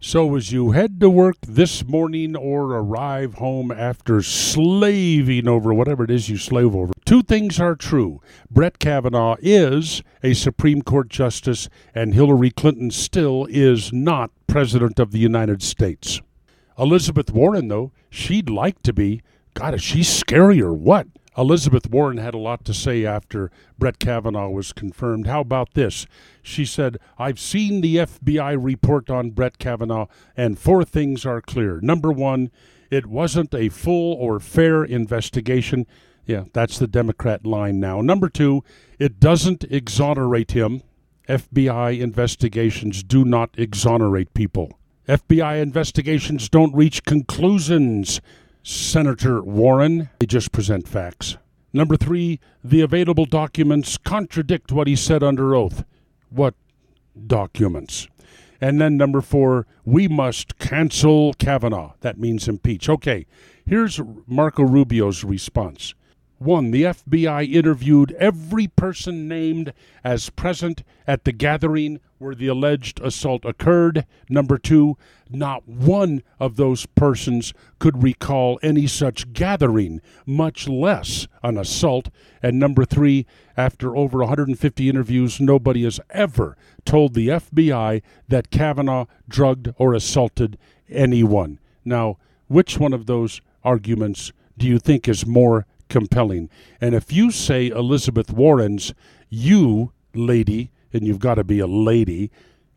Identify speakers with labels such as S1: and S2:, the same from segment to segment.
S1: So, as you head to work this morning or arrive home after slaving over whatever it is you slave over, two things are true. Brett Kavanaugh is a Supreme Court justice, and Hillary Clinton still is not President of the United States. Elizabeth Warren, though, she'd like to be. God, is she scary or what? Elizabeth Warren had a lot to say after Brett Kavanaugh was confirmed. How about this? She said, I've seen the FBI report on Brett Kavanaugh, and four things are clear. Number one, it wasn't a full or fair investigation. Yeah, that's the Democrat line now. Number two, it doesn't exonerate him. FBI investigations do not exonerate people. FBI investigations don't reach conclusions. Senator Warren. They just present facts. Number three, the available documents contradict what he said under oath. What documents? And then number four, we must cancel Kavanaugh. That means impeach. Okay, here's Marco Rubio's response. One, the FBI interviewed every person named as present at the gathering where the alleged assault occurred. Number two, not one of those persons could recall any such gathering, much less an assault. And number three, after over 150 interviews, nobody has ever told the FBI that Kavanaugh drugged or assaulted anyone. Now, which one of those arguments do you think is more compelling. And if you say Elizabeth Warren's, you, lady, and you've got to be a lady,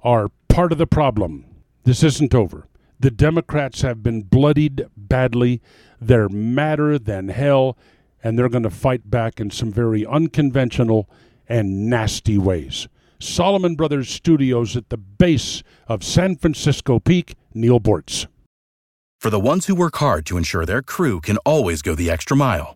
S1: are part of the problem. This isn't over. The Democrats have been bloodied badly. They're madder than hell, and they're going to fight back in some very unconventional and nasty ways. Solomon Brothers Studios at the base of San Francisco Peak, Neal Boortz.
S2: For the ones who work hard to ensure their crew can always go the extra mile